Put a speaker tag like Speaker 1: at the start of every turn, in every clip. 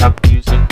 Speaker 1: I'm using.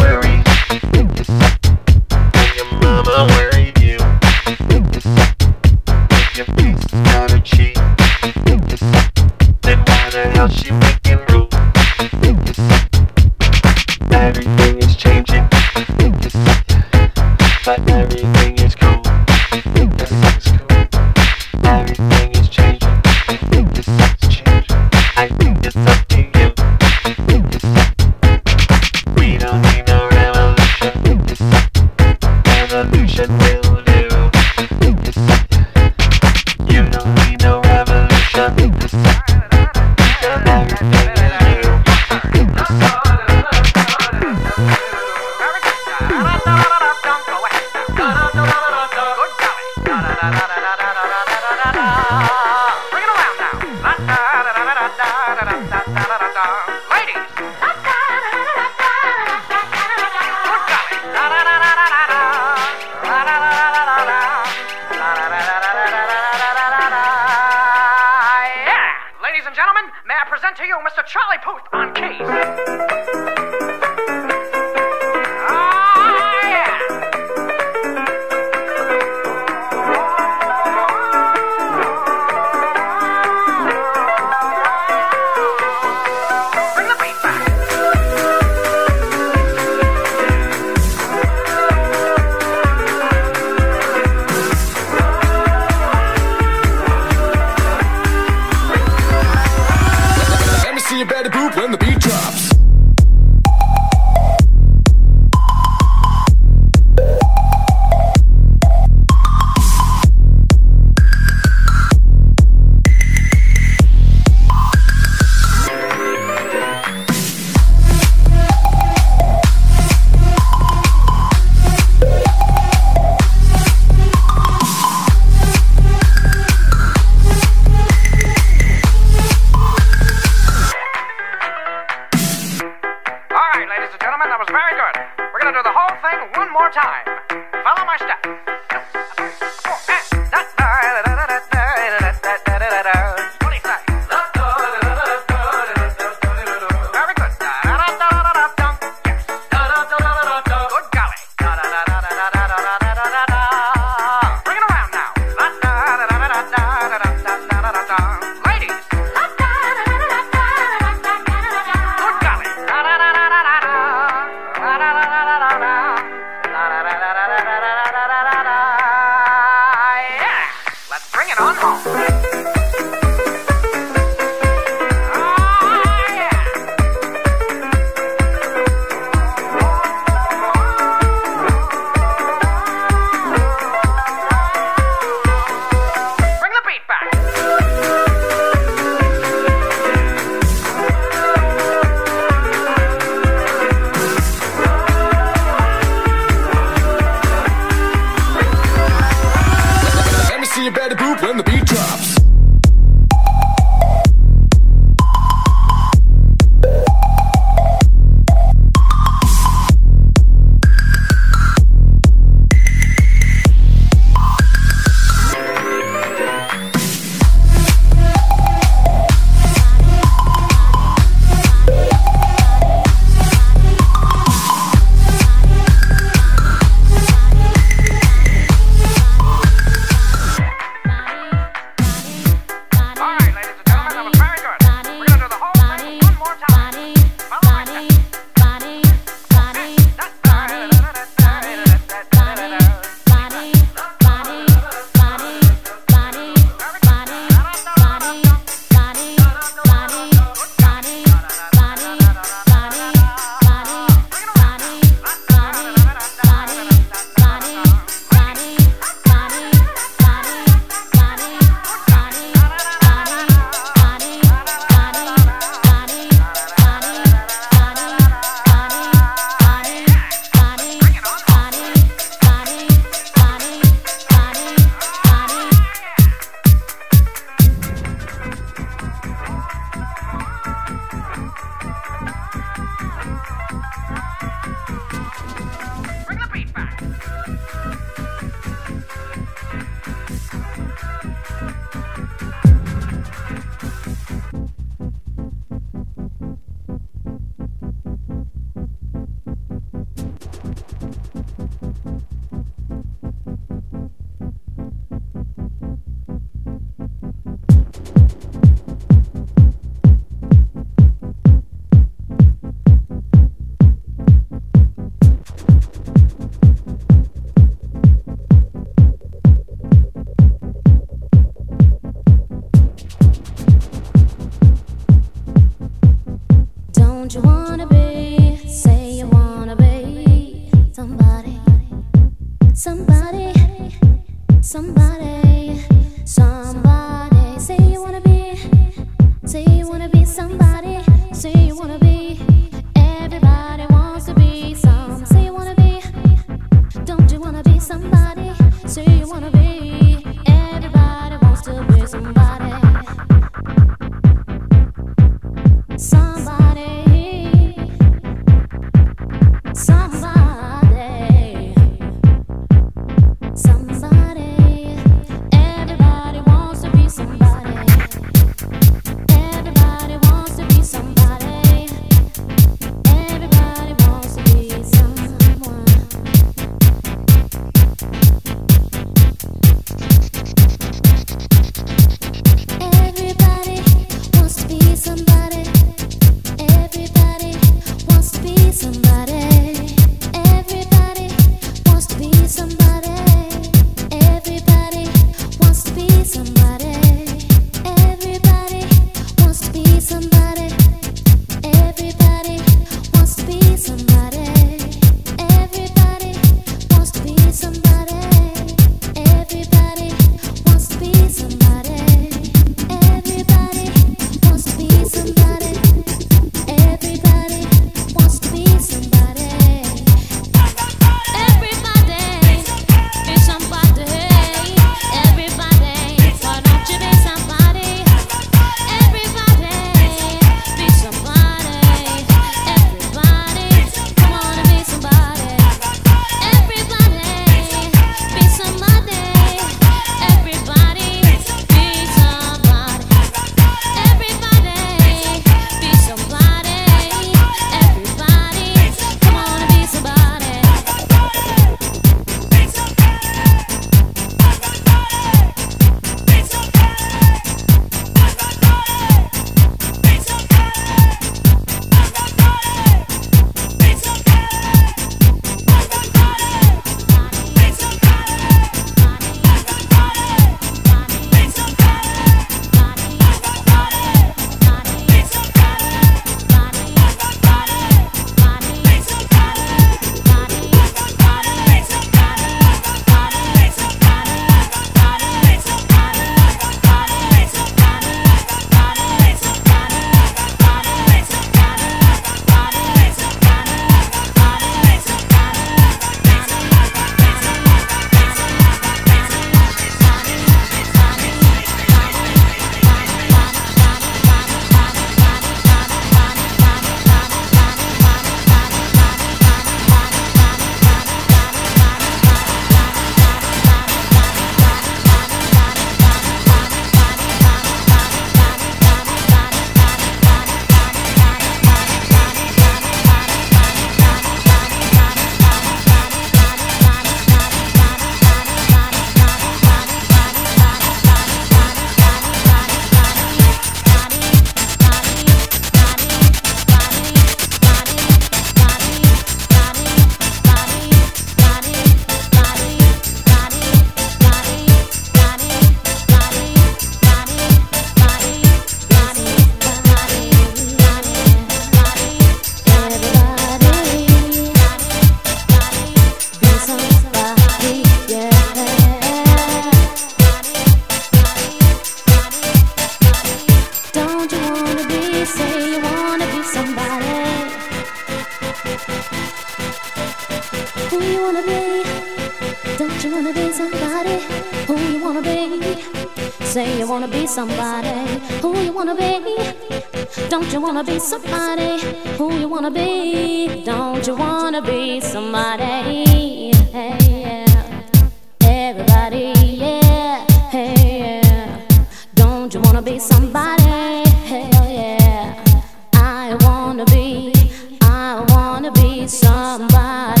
Speaker 2: Somebody.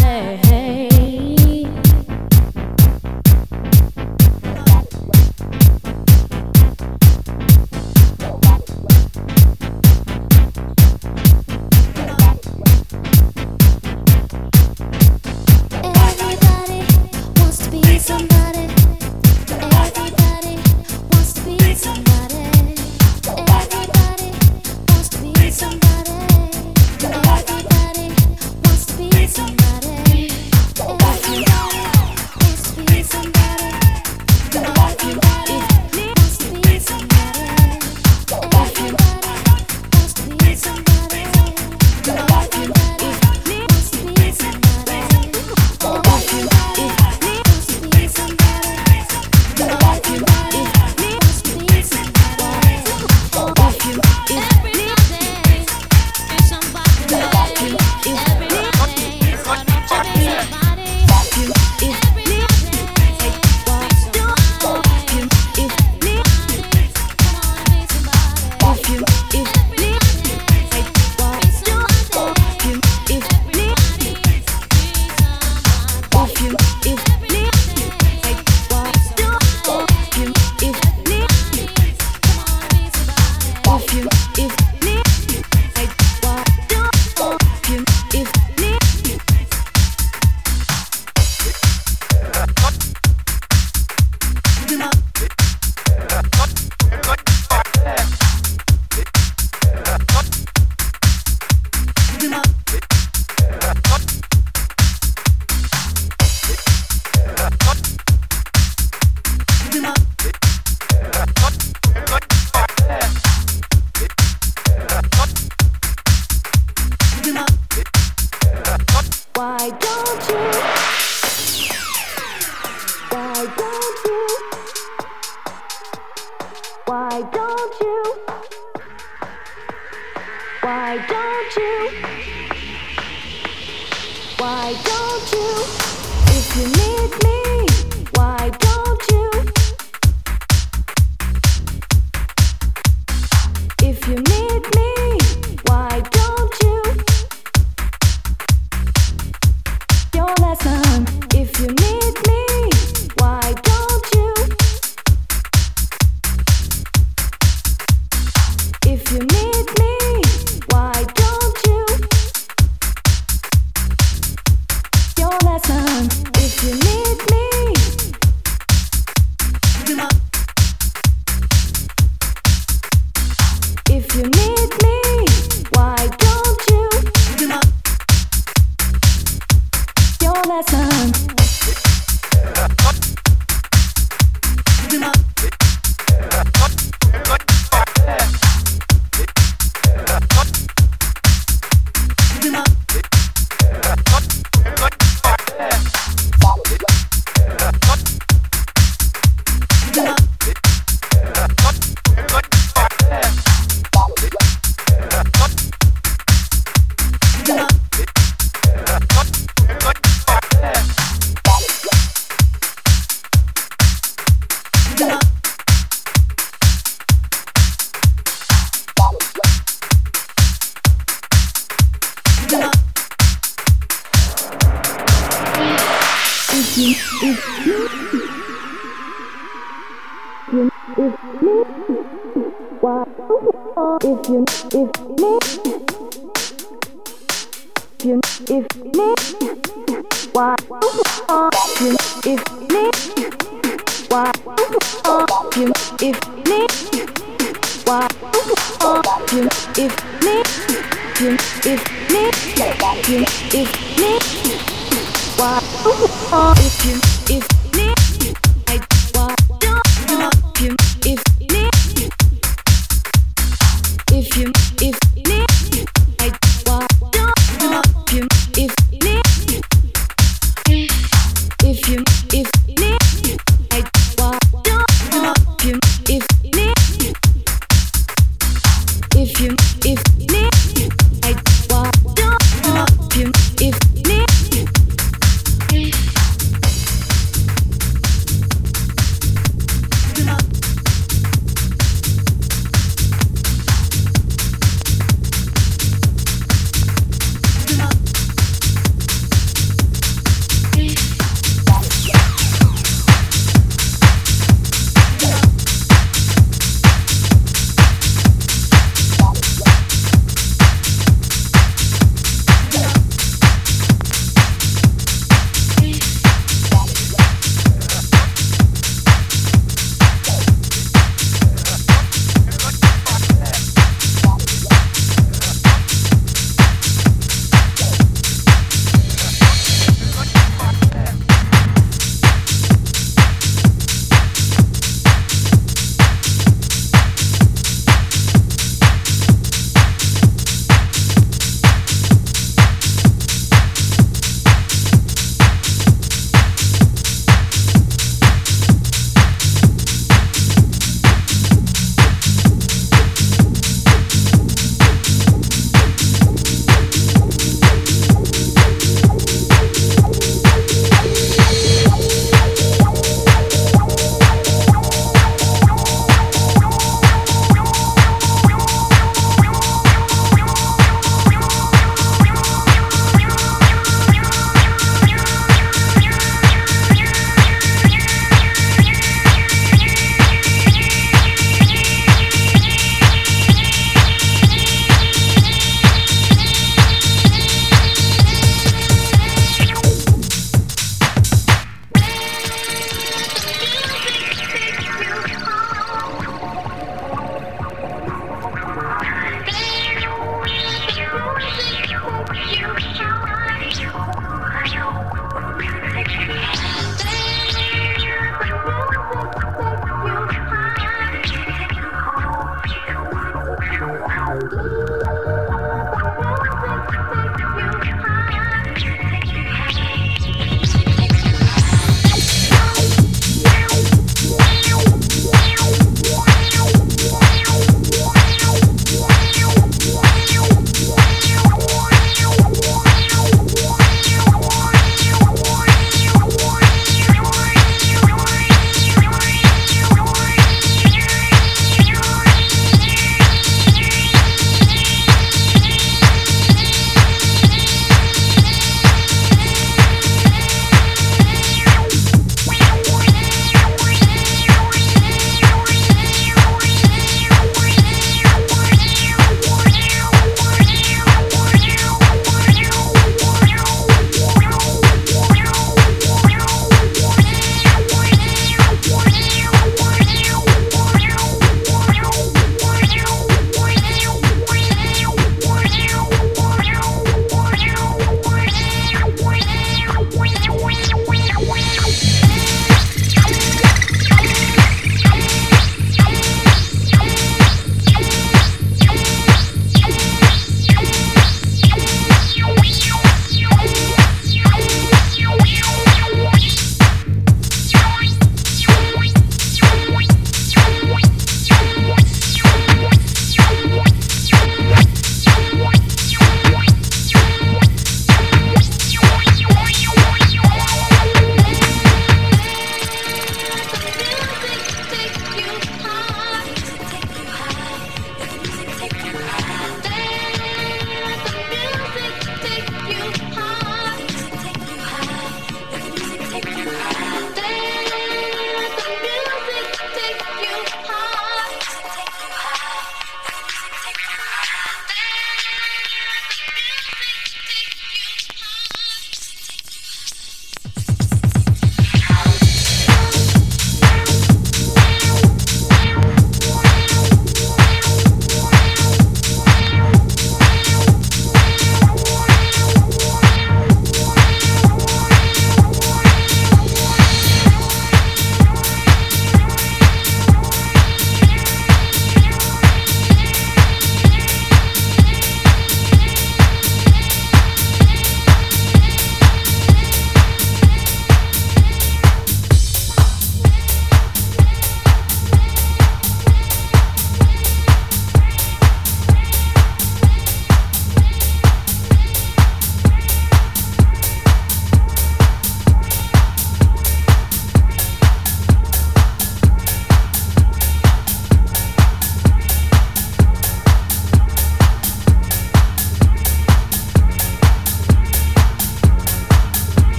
Speaker 2: If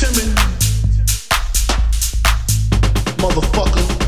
Speaker 3: timid, motherfucker.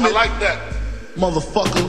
Speaker 3: I like that. Motherfucker.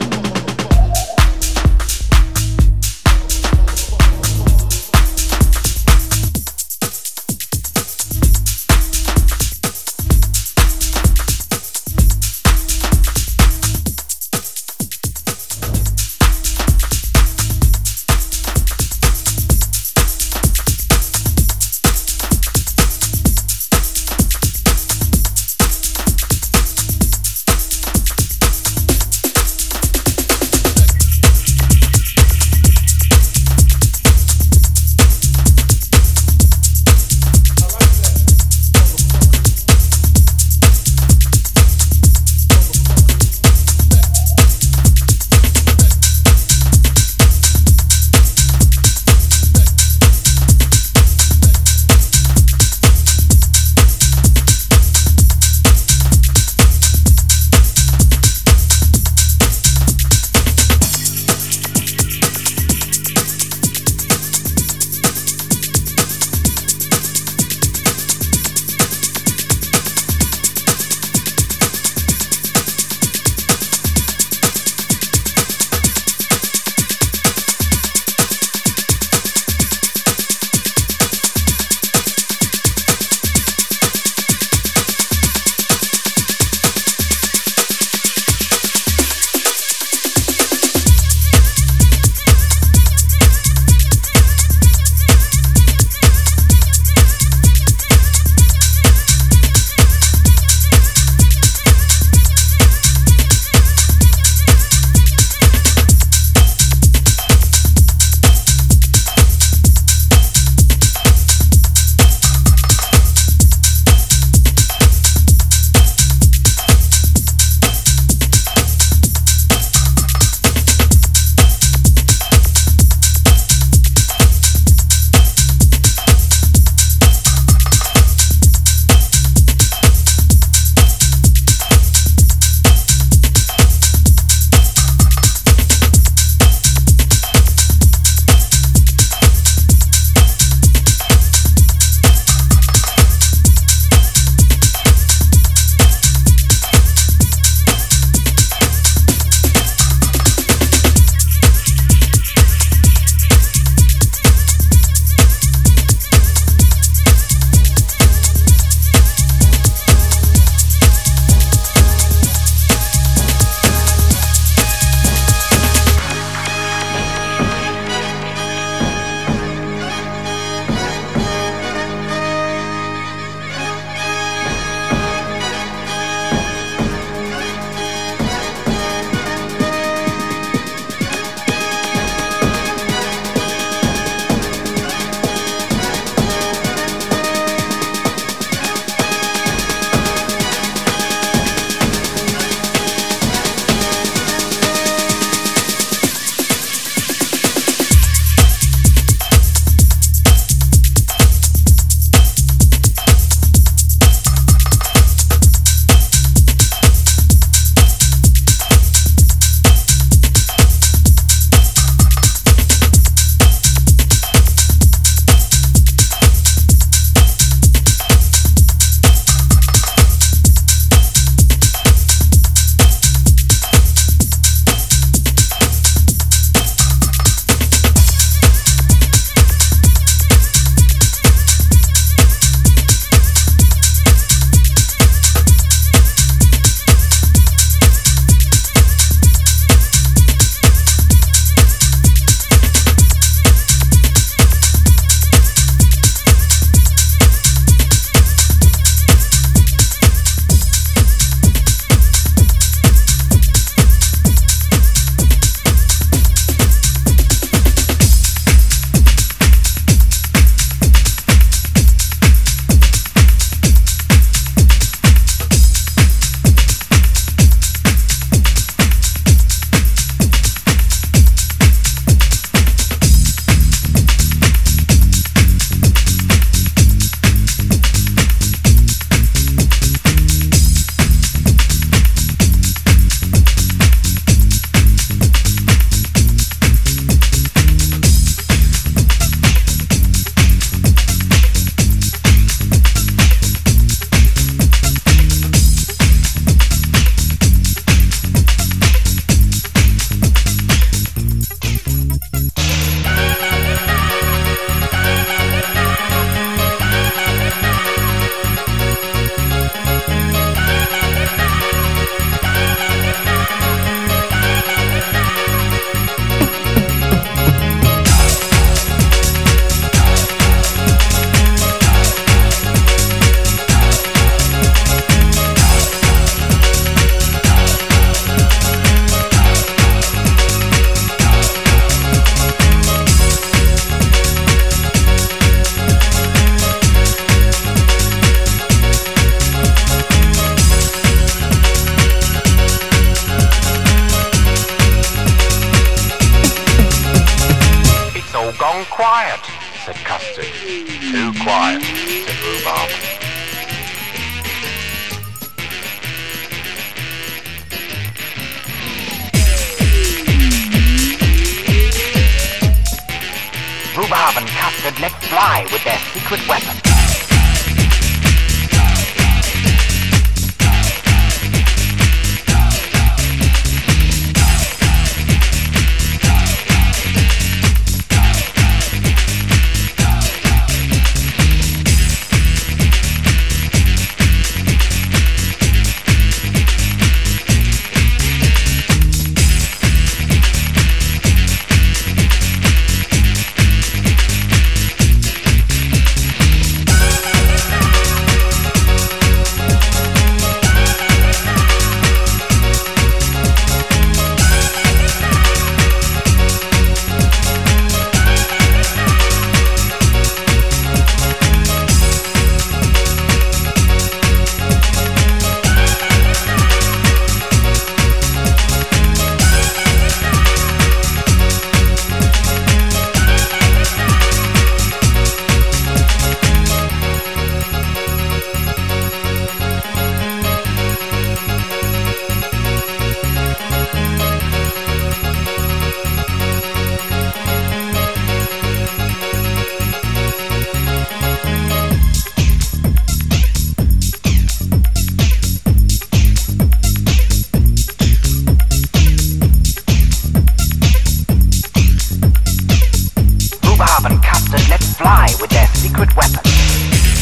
Speaker 4: fly with their secret weapon.